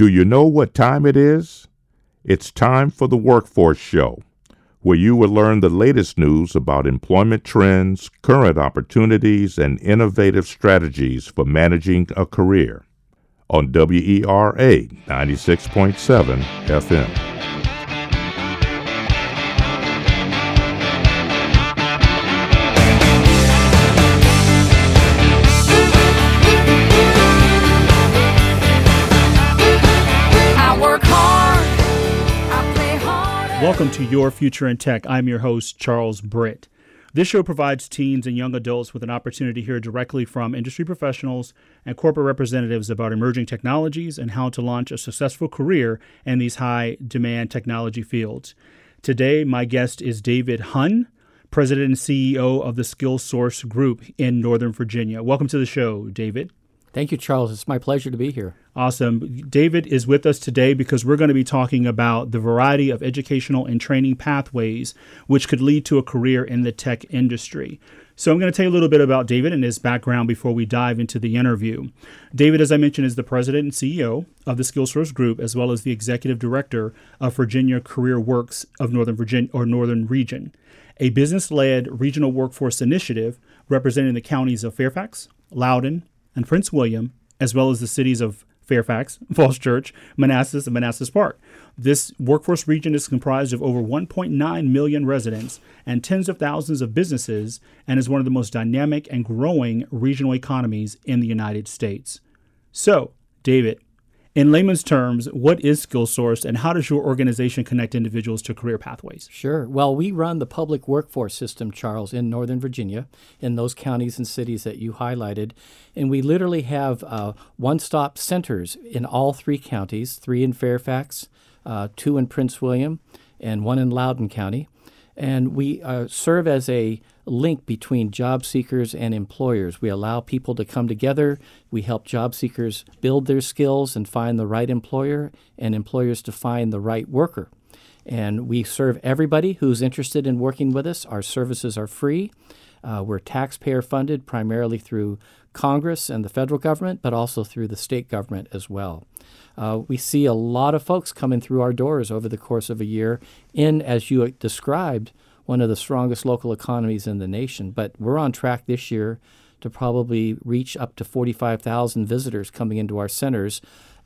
Do you know what time it is? It's time for the Workforce Show, where you will learn the latest news about employment trends, current opportunities, and innovative strategies for managing a career on WERA 96.7 FM. Welcome to Your Future in Tech. I'm your host, Charles Britt. This show provides teens and young adults with an opportunity to hear directly from industry professionals and corporate representatives about emerging technologies and how to launch a successful career in these high demand technology fields. Today, my guest is David Hunn, President and CEO of the SkillSource Group in Northern Virginia. Welcome to the show, David. Thank you, Charles. It's my pleasure to be here. Awesome. David is with us today because we're going to be talking about the variety of educational and training pathways which could lead to a career in the tech industry. So, I'm going to tell you a little bit about David and his background before we dive into the interview. David, as I mentioned, is the president and CEO of the SkillSource Group, as well as the executive director of Virginia Career Works of Northern Virginia or Northern Region, a business led regional workforce initiative representing the counties of Fairfax, Loudoun, and Prince William, as well as the cities of Fairfax, Falls Church, Manassas, and Manassas Park. This workforce region is comprised of over 1.9 million residents and tens of thousands of businesses and is one of the most dynamic and growing regional economies in the United States. So, David, in layman's terms, what is SkillSource and how does your organization connect individuals to career pathways? Sure. Well, we run the public workforce system, Charles, in Northern Virginia, in those counties and cities that you highlighted. And we literally have uh, one stop centers in all three counties three in Fairfax, uh, two in Prince William, and one in Loudoun County. And we uh, serve as a link between job seekers and employers. We allow people to come together. We help job seekers build their skills and find the right employer, and employers to find the right worker. And we serve everybody who's interested in working with us. Our services are free. Uh, we're taxpayer funded primarily through Congress and the federal government, but also through the state government as well. Uh, we see a lot of folks coming through our doors over the course of a year in, as you described, one of the strongest local economies in the nation. But we're on track this year to probably reach up to 45,000 visitors coming into our centers.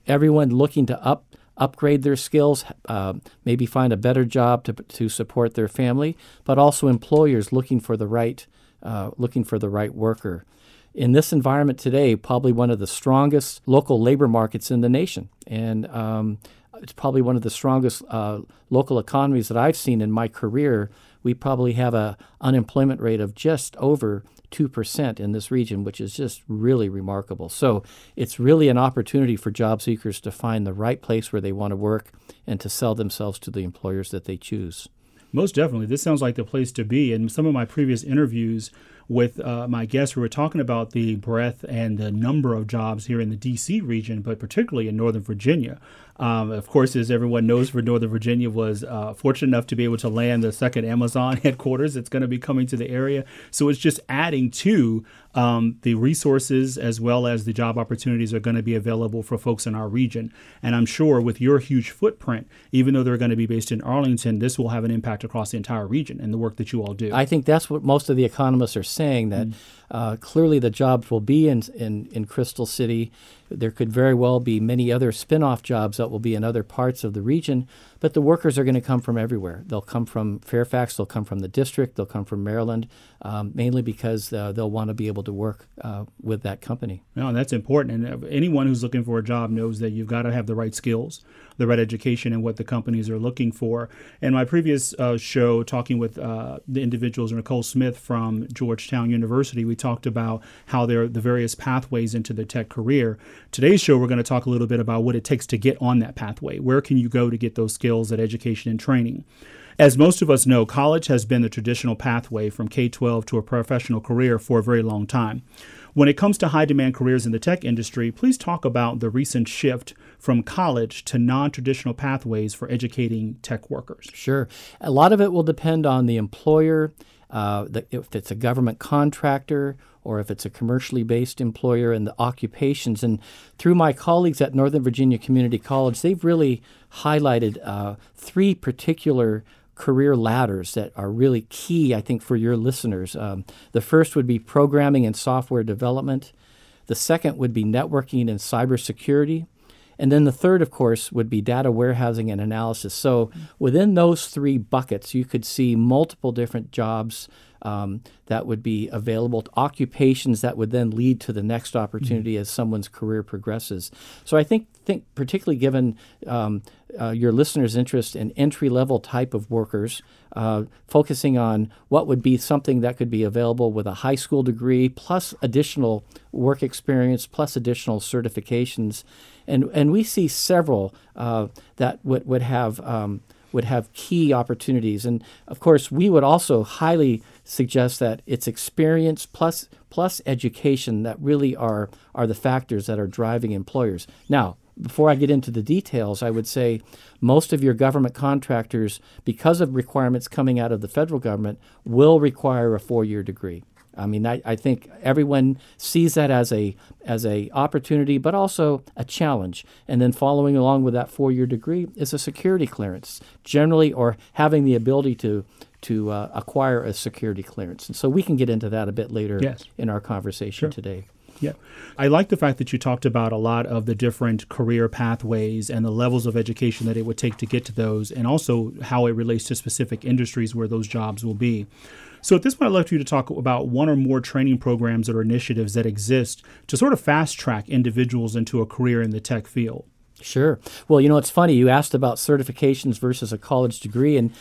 Everyone looking to up upgrade their skills, uh, maybe find a better job to, to support their family, but also employers looking for the right uh, looking for the right worker. In this environment today, probably one of the strongest local labor markets in the nation, and um, it's probably one of the strongest uh, local economies that I've seen in my career we probably have a unemployment rate of just over 2% in this region, which is just really remarkable. So it's really an opportunity for job seekers to find the right place where they want to work and to sell themselves to the employers that they choose. Most definitely. This sounds like the place to be. In some of my previous interviews with uh, my guests, we were talking about the breadth and the number of jobs here in the D.C. region, but particularly in Northern Virginia. Um, of course, as everyone knows, for Northern Virginia was uh, fortunate enough to be able to land the second Amazon headquarters. It's going to be coming to the area, so it's just adding to um, the resources as well as the job opportunities are going to be available for folks in our region. And I'm sure with your huge footprint, even though they're going to be based in Arlington, this will have an impact across the entire region and the work that you all do. I think that's what most of the economists are saying that. Mm-hmm uh, clearly, the jobs will be in, in, in Crystal City. There could very well be many other spin off jobs that will be in other parts of the region, but the workers are going to come from everywhere. They'll come from Fairfax, they'll come from the district, they'll come from Maryland, um, mainly because uh, they'll want to be able to work uh, with that company. No, that's important. And anyone who's looking for a job knows that you've got to have the right skills the right education and what the companies are looking for. In my previous uh, show, talking with uh, the individuals, Nicole Smith from Georgetown University, we talked about how there are the various pathways into the tech career. Today's show, we're going to talk a little bit about what it takes to get on that pathway. Where can you go to get those skills at education and training? As most of us know, college has been the traditional pathway from K 12 to a professional career for a very long time. When it comes to high demand careers in the tech industry, please talk about the recent shift from college to non traditional pathways for educating tech workers? Sure. A lot of it will depend on the employer, uh, the, if it's a government contractor or if it's a commercially based employer and the occupations. And through my colleagues at Northern Virginia Community College, they've really highlighted uh, three particular career ladders that are really key, I think, for your listeners. Um, the first would be programming and software development. The second would be networking and cybersecurity. And then the third, of course, would be data warehousing and analysis. So within those three buckets, you could see multiple different jobs um, that would be available, to occupations that would then lead to the next opportunity mm-hmm. as someone's career progresses. So I think, think particularly given um, uh, your listeners' interest in entry level type of workers, uh, focusing on what would be something that could be available with a high school degree plus additional work experience plus additional certifications. And, and we see several uh, that would, would have um, would have key opportunities. And of course, we would also highly suggest that it's experience plus plus education that really are are the factors that are driving employers. Now, before I get into the details, I would say most of your government contractors, because of requirements coming out of the federal government, will require a four-year degree. I mean, I, I think everyone sees that as a as a opportunity, but also a challenge. And then following along with that four year degree is a security clearance, generally, or having the ability to to uh, acquire a security clearance. And so we can get into that a bit later yes. in our conversation sure. today. Yeah. I like the fact that you talked about a lot of the different career pathways and the levels of education that it would take to get to those, and also how it relates to specific industries where those jobs will be. So at this point, I'd like for you to talk about one or more training programs or initiatives that exist to sort of fast track individuals into a career in the tech field. Sure. Well, you know, it's funny. You asked about certifications versus a college degree. And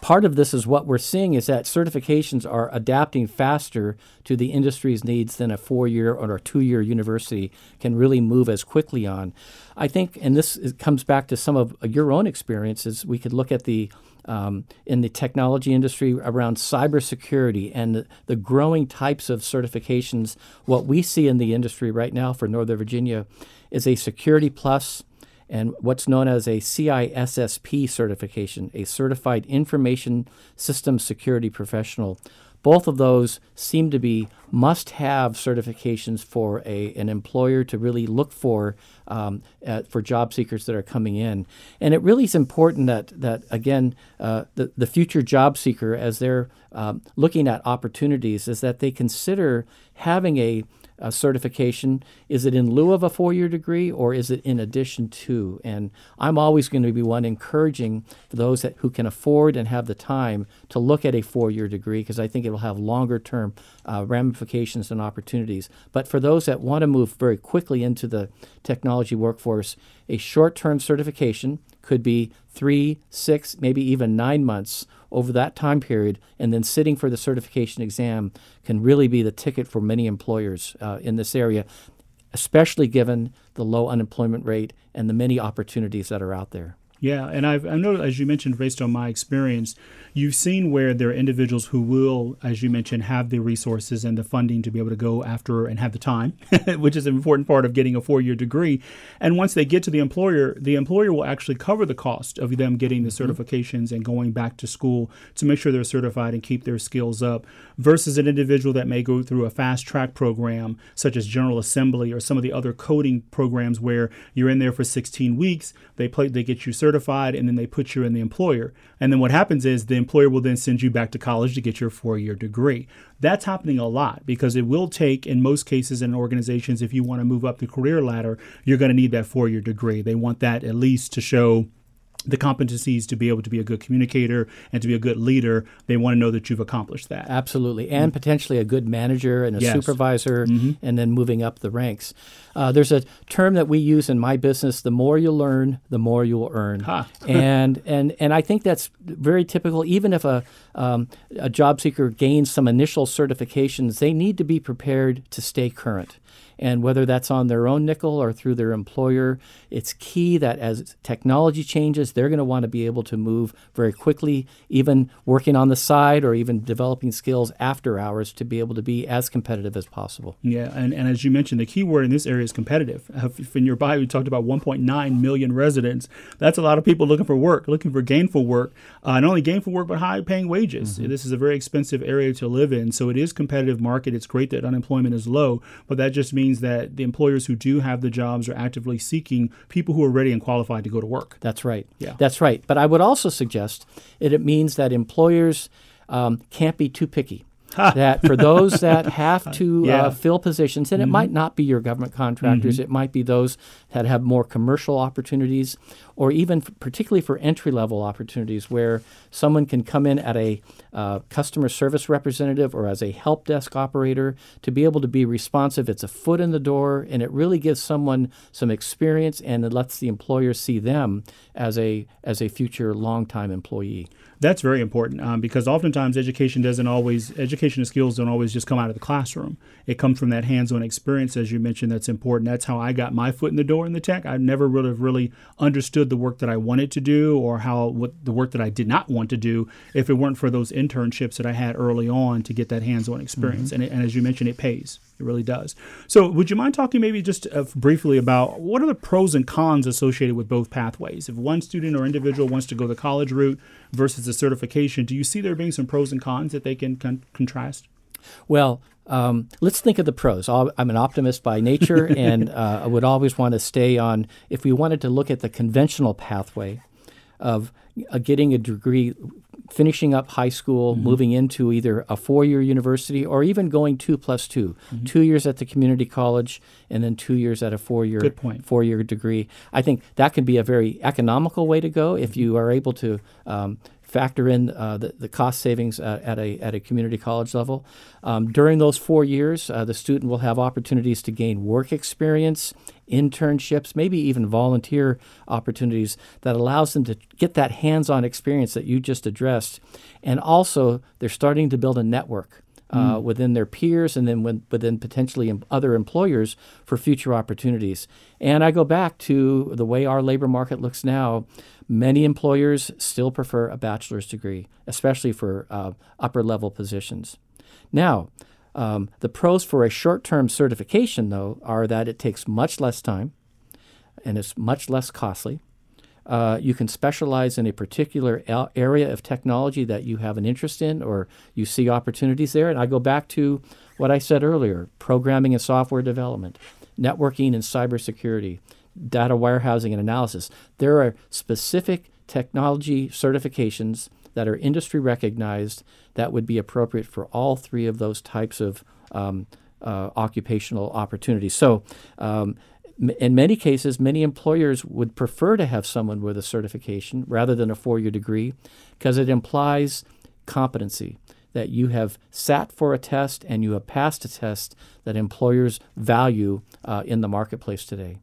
part of this is what we're seeing is that certifications are adapting faster to the industry's needs than a four year or a two year university can really move as quickly on. I think, and this comes back to some of your own experiences, we could look at the um, in the technology industry around cybersecurity and the, the, growing types of certifications. What we see in the industry right now for Northern Virginia is a Security Plus and what's known as a CISSP certification, a Certified Information Systems Security Professional. Both of those seem to be must have certifications for a, an employer to really look for um, at, for job seekers that are coming in. And it really is important that, that again, uh, the, the future job seeker, as they're um, looking at opportunities, is that they consider having a uh, certification? Is it in lieu of a four year degree or is it in addition to? And I'm always going to be one encouraging for those that, who can afford and have the time to look at a four year degree because I think it will have longer term uh, ramifications and opportunities. But for those that want to move very quickly into the technology workforce, a short term certification could be three, six, maybe even nine months over that time period, and then sitting for the certification exam can really be the ticket for many employers uh, in this area, especially given the low unemployment rate and the many opportunities that are out there. Yeah, and I've I know as you mentioned, based on my experience, you've seen where there are individuals who will, as you mentioned, have the resources and the funding to be able to go after and have the time, which is an important part of getting a four-year degree. And once they get to the employer, the employer will actually cover the cost of them getting the mm-hmm. certifications and going back to school to make sure they're certified and keep their skills up. Versus an individual that may go through a fast track program such as General Assembly or some of the other coding programs where you're in there for 16 weeks, they play, they get you certified certified, and then they put you in the employer. And then what happens is the employer will then send you back to college to get your four year degree. That's happening a lot because it will take, in most cases in organizations, if you want to move up the career ladder, you're going to need that four year degree. They want that at least to show the competencies to be able to be a good communicator and to be a good leader, they want to know that you've accomplished that. Absolutely. And mm-hmm. potentially a good manager and a yes. supervisor, mm-hmm. and then moving up the ranks. Uh, there's a term that we use in my business the more you learn, the more you'll earn. Huh. and, and, and I think that's very typical. Even if a, um, a job seeker gains some initial certifications, they need to be prepared to stay current. And whether that's on their own nickel or through their employer, it's key that as technology changes, they're going to want to be able to move very quickly, even working on the side or even developing skills after hours to be able to be as competitive as possible. Yeah, and, and as you mentioned, the key word in this area is competitive. If in your bio, you talked about 1.9 million residents. That's a lot of people looking for work, looking for gainful work, uh, not only gainful work, but high paying wages. Mm-hmm. This is a very expensive area to live in. So it is competitive market. It's great that unemployment is low, but that just means that the employers who do have the jobs are actively seeking people who are ready and qualified to go to work. That's right. Yeah. That's right. But I would also suggest that it means that employers um, can't be too picky that for those that have to uh, yeah. uh, fill positions, and mm-hmm. it might not be your government contractors, mm-hmm. it might be those that have more commercial opportunities, or even f- particularly for entry level opportunities where someone can come in at a uh, customer service representative or as a help desk operator to be able to be responsive. It's a foot in the door, and it really gives someone some experience and it lets the employer see them as a as a future long time employee. That's very important um, because oftentimes education doesn't always education and skills don't always just come out of the classroom. It comes from that hands-on experience, as you mentioned. That's important. That's how I got my foot in the door in the tech. I never really really understood the work that I wanted to do or how what the work that I did not want to do if it weren't for those internships that I had early on to get that hands-on experience. Mm-hmm. And, it, and as you mentioned, it pays. It really does. So, would you mind talking maybe just uh, briefly about what are the pros and cons associated with both pathways? If one student or individual wants to go the college route versus the certification, do you see there being some pros and cons that they can con- contrast? Well, um, let's think of the pros. I'm an optimist by nature, and uh, I would always want to stay on. If we wanted to look at the conventional pathway of uh, getting a degree finishing up high school, mm-hmm. moving into either a four year university or even going two plus 2 mm-hmm. two years at the community college and then two years at a four year four year degree. I think that can be a very economical way to go if you are able to um, factor in uh, the, the cost savings uh, at, a, at a community college level. Um, during those four years, uh, the student will have opportunities to gain work experience, internships, maybe even volunteer opportunities that allows them to get that hands-on experience that you just addressed. And also, they're starting to build a network uh, mm. within their peers and then within potentially other employers for future opportunities. And I go back to the way our labor market looks now. Many employers still prefer a bachelor's degree, especially for uh, upper level positions. Now, um, the pros for a short term certification, though, are that it takes much less time and it's much less costly. Uh, you can specialize in a particular area of technology that you have an interest in or you see opportunities there. And I go back to what I said earlier programming and software development, networking and cybersecurity, data warehousing and analysis. There are specific technology certifications that are industry recognized that would be appropriate for all three of those types of um, uh, occupational opportunities. So, um, in many cases, many employers would prefer to have someone with a certification rather than a four year degree because it implies competency that you have sat for a test and you have passed a test that employers value uh, in the marketplace today.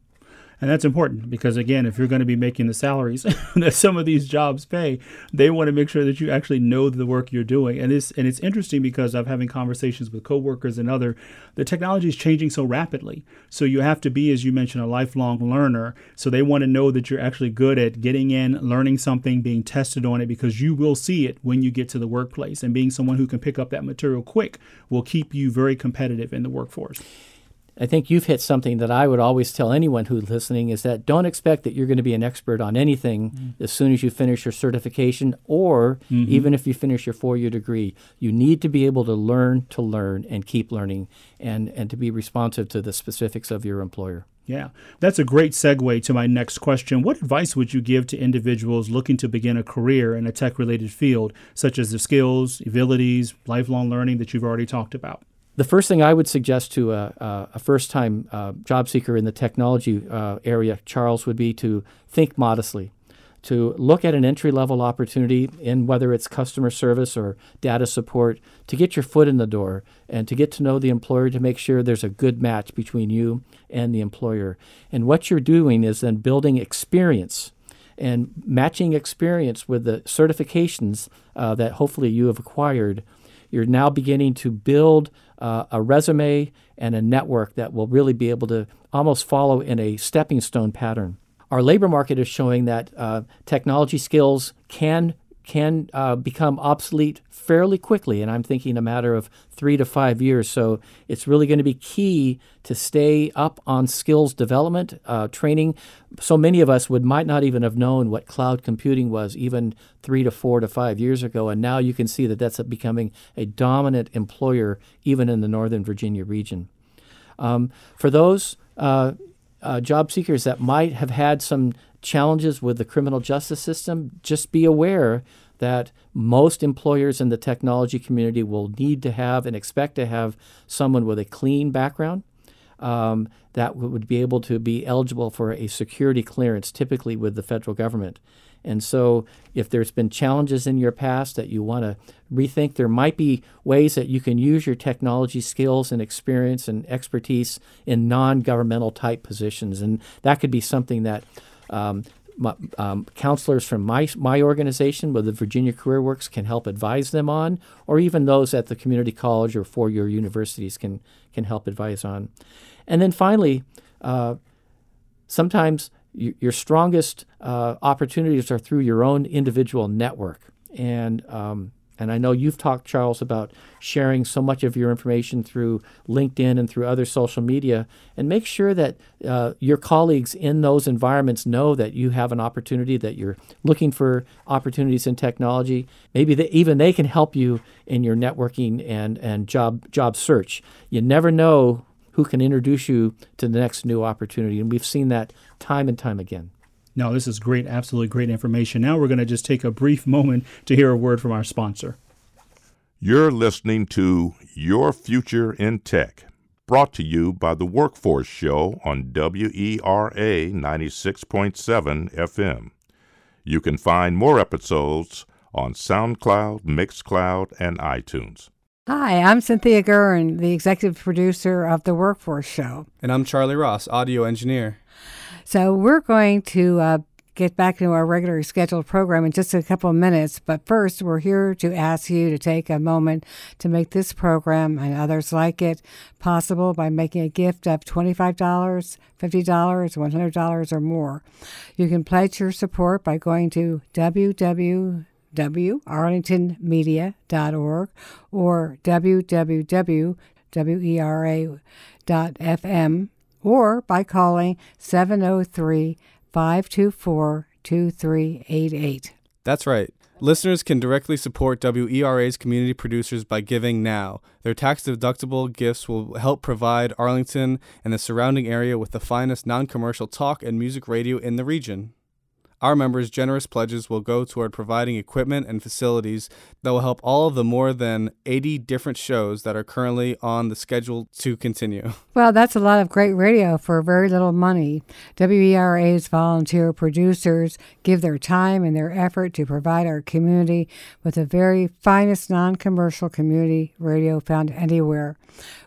And that's important because, again, if you're going to be making the salaries that some of these jobs pay, they want to make sure that you actually know the work you're doing. And it's, and it's interesting because I'm having conversations with coworkers and other, the technology is changing so rapidly. So you have to be, as you mentioned, a lifelong learner. So they want to know that you're actually good at getting in, learning something, being tested on it because you will see it when you get to the workplace. And being someone who can pick up that material quick will keep you very competitive in the workforce. I think you've hit something that I would always tell anyone who's listening is that don't expect that you're going to be an expert on anything mm-hmm. as soon as you finish your certification or mm-hmm. even if you finish your four year degree. You need to be able to learn to learn and keep learning and, and to be responsive to the specifics of your employer. Yeah, that's a great segue to my next question. What advice would you give to individuals looking to begin a career in a tech related field, such as the skills, abilities, lifelong learning that you've already talked about? The first thing I would suggest to a, a first time uh, job seeker in the technology uh, area, Charles, would be to think modestly, to look at an entry level opportunity in whether it's customer service or data support, to get your foot in the door and to get to know the employer to make sure there's a good match between you and the employer. And what you're doing is then building experience and matching experience with the certifications uh, that hopefully you have acquired you're now beginning to build uh, a resume and a network that will really be able to almost follow in a stepping stone pattern. Our labor market is showing that uh, technology skills can can uh, become obsolete fairly quickly, and I'm thinking a matter of three to five years. So it's really going to be key to stay up on skills development, uh, training. So many of us would might not even have known what cloud computing was even three to four to five years ago, and now you can see that that's becoming a dominant employer even in the Northern Virginia region. Um, for those uh, uh, job seekers that might have had some challenges with the criminal justice system, just be aware that most employers in the technology community will need to have and expect to have someone with a clean background um, that would be able to be eligible for a security clearance, typically with the federal government. And so, if there's been challenges in your past that you want to rethink, there might be ways that you can use your technology skills and experience and expertise in non governmental type positions. And that could be something that um, my, um, counselors from my, my organization with the Virginia Career Works can help advise them on, or even those at the community college or four year universities can, can help advise on. And then finally, uh, sometimes your strongest uh, opportunities are through your own individual network. And um, and I know you've talked, Charles, about sharing so much of your information through LinkedIn and through other social media. And make sure that uh, your colleagues in those environments know that you have an opportunity, that you're looking for opportunities in technology. Maybe they, even they can help you in your networking and, and job, job search. You never know who can introduce you to the next new opportunity. And we've seen that time and time again. No, this is great, absolutely great information. Now we're going to just take a brief moment to hear a word from our sponsor. You're listening to Your Future in Tech, brought to you by the Workforce Show on WERA 96.7 FM. You can find more episodes on SoundCloud, Mixcloud, and iTunes. Hi, I'm Cynthia Gurin, the executive producer of The Workforce Show. And I'm Charlie Ross, audio engineer. So we're going to uh, get back into our regular scheduled program in just a couple of minutes. But first, we're here to ask you to take a moment to make this program and others like it possible by making a gift of $25, $50, $100, or more. You can pledge your support by going to www.arlingtonmedia.org or www.wera.fm or by calling 703 524 2388. That's right. Listeners can directly support WERA's community producers by giving now. Their tax deductible gifts will help provide Arlington and the surrounding area with the finest non commercial talk and music radio in the region. Our members' generous pledges will go toward providing equipment and facilities that will help all of the more than 80 different shows that are currently on the schedule to continue. Well, that's a lot of great radio for very little money. WERA's volunteer producers give their time and their effort to provide our community with the very finest non commercial community radio found anywhere.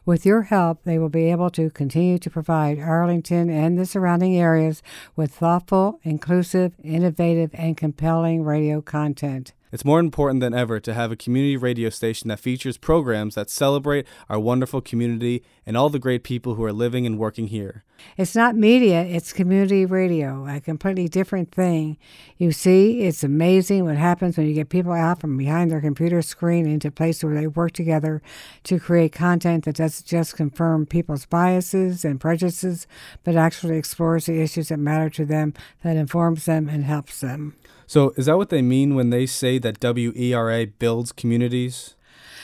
With your help, they will be able to continue to provide Arlington and the surrounding areas with thoughtful, inclusive, innovative, and compelling radio content. It's more important than ever to have a community radio station that features programs that celebrate our wonderful community and all the great people who are living and working here. It's not media, it's community radio, a completely different thing. You see, it's amazing what happens when you get people out from behind their computer screen into a place where they work together to create content that doesn't just confirm people's biases and prejudices, but actually explores the issues that matter to them, that informs them and helps them. So, is that what they mean when they say that WERA builds communities?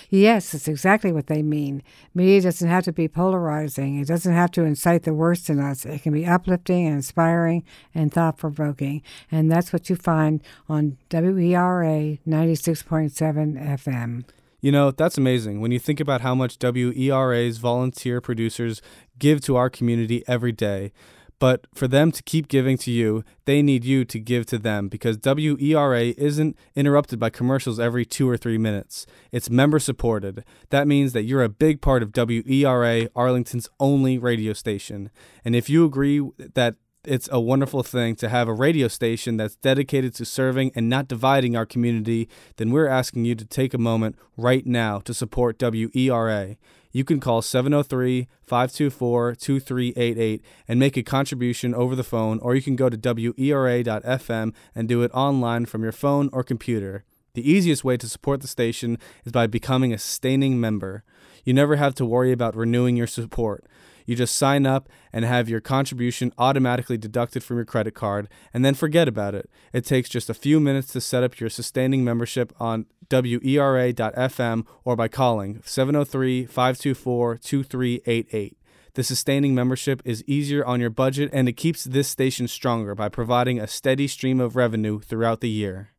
Yes, it's exactly what they mean. Media doesn't have to be polarizing. It doesn't have to incite the worst in us. It can be uplifting and inspiring and thought provoking. And that's what you find on WERA 96.7 FM. You know, that's amazing when you think about how much WERA's volunteer producers give to our community every day. But for them to keep giving to you, they need you to give to them because WERA isn't interrupted by commercials every two or three minutes. It's member supported. That means that you're a big part of WERA, Arlington's only radio station. And if you agree that it's a wonderful thing to have a radio station that's dedicated to serving and not dividing our community, then we're asking you to take a moment right now to support WERA. You can call 703 524 2388 and make a contribution over the phone, or you can go to WERA.FM and do it online from your phone or computer. The easiest way to support the station is by becoming a sustaining member. You never have to worry about renewing your support. You just sign up and have your contribution automatically deducted from your credit card and then forget about it. It takes just a few minutes to set up your sustaining membership on WERA.FM or by calling 703 524 2388. The sustaining membership is easier on your budget and it keeps this station stronger by providing a steady stream of revenue throughout the year.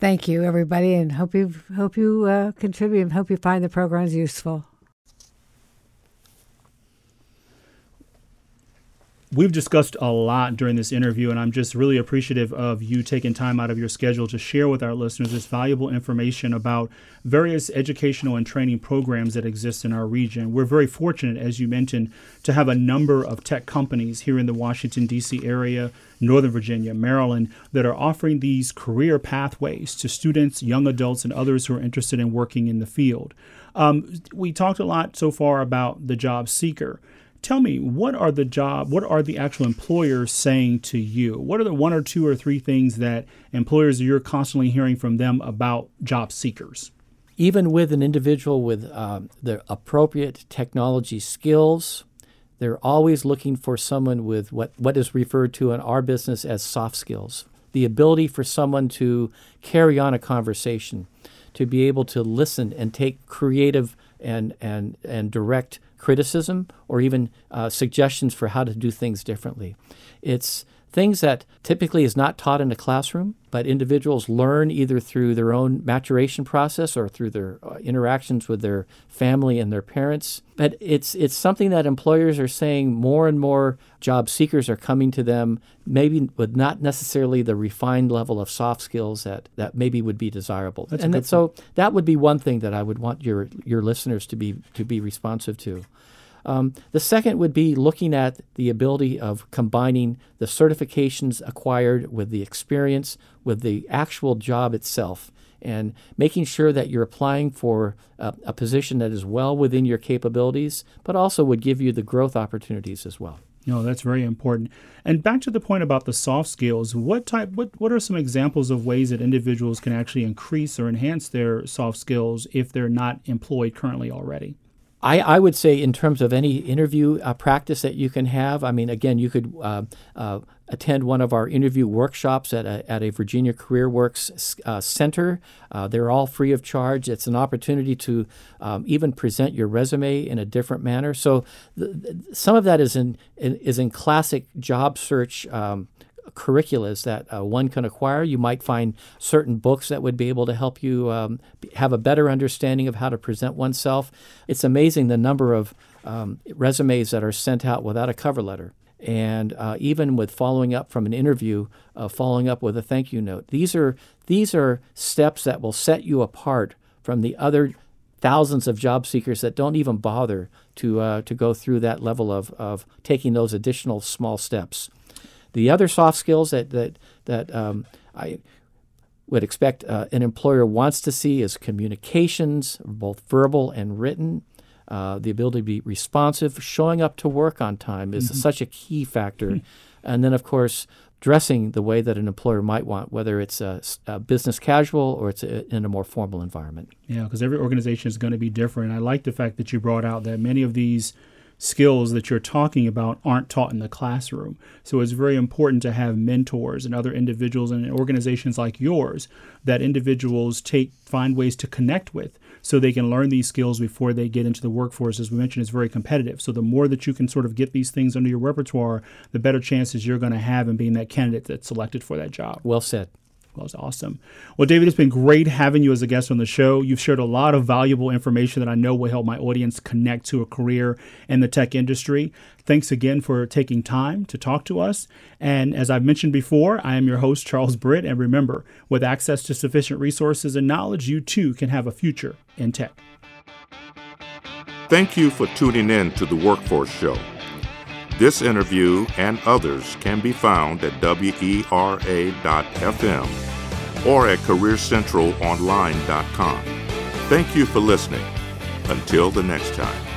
Thank you, everybody, and hope you hope you uh, contribute and hope you find the programs useful. We've discussed a lot during this interview, and I'm just really appreciative of you taking time out of your schedule to share with our listeners this valuable information about various educational and training programs that exist in our region. We're very fortunate, as you mentioned, to have a number of tech companies here in the Washington, D.C. area, Northern Virginia, Maryland, that are offering these career pathways to students, young adults, and others who are interested in working in the field. Um, we talked a lot so far about the job seeker tell me what are the job what are the actual employers saying to you? What are the one or two or three things that employers you're constantly hearing from them about job seekers? Even with an individual with um, the appropriate technology skills they're always looking for someone with what, what is referred to in our business as soft skills. The ability for someone to carry on a conversation to be able to listen and take creative and, and, and direct criticism or even uh, suggestions for how to do things differently. It's things that typically is not taught in a classroom, but individuals learn either through their own maturation process or through their uh, interactions with their family and their parents. But it's it's something that employers are saying more and more job seekers are coming to them maybe with not necessarily the refined level of soft skills that, that maybe would be desirable. That's and that, so that would be one thing that I would want your your listeners to be to be responsive to. Um, the second would be looking at the ability of combining the certifications acquired with the experience with the actual job itself and making sure that you're applying for a, a position that is well within your capabilities, but also would give you the growth opportunities as well. No, that's very important. And back to the point about the soft skills, what type what what are some examples of ways that individuals can actually increase or enhance their soft skills if they're not employed currently already? I, I would say, in terms of any interview uh, practice that you can have, I mean, again, you could uh, uh, attend one of our interview workshops at a, at a Virginia Career Works uh, center. Uh, they're all free of charge. It's an opportunity to um, even present your resume in a different manner. So, th- th- some of that is in, in, is in classic job search um, curriculums that uh, one can acquire. You might find certain books that would be able to help you um, have a better understanding of how to present oneself. It's amazing the number of um, resumes that are sent out without a cover letter. And uh, even with following up from an interview, uh, following up with a thank you note, these are these are steps that will set you apart from the other thousands of job seekers that don't even bother to uh, to go through that level of, of taking those additional small steps. The other soft skills that that that um, I would expect uh, an employer wants to see is communications, both verbal and written. Uh, the ability to be responsive, showing up to work on time is mm-hmm. such a key factor. And then, of course, dressing the way that an employer might want, whether it's a, a business casual or it's a, in a more formal environment. Yeah, because every organization is going to be different. I like the fact that you brought out that many of these skills that you're talking about aren't taught in the classroom. So it's very important to have mentors and other individuals and organizations like yours that individuals take find ways to connect with so they can learn these skills before they get into the workforce. As we mentioned, it's very competitive. So the more that you can sort of get these things under your repertoire, the better chances you're going to have in being that candidate that's selected for that job. Well said. Well, it's awesome. Well, David, it's been great having you as a guest on the show. You've shared a lot of valuable information that I know will help my audience connect to a career in the tech industry. Thanks again for taking time to talk to us. And as I've mentioned before, I am your host, Charles Britt. And remember, with access to sufficient resources and knowledge, you too can have a future in tech. Thank you for tuning in to the Workforce Show. This interview and others can be found at WERA.FM or at CareerCentralOnline.com. Thank you for listening. Until the next time.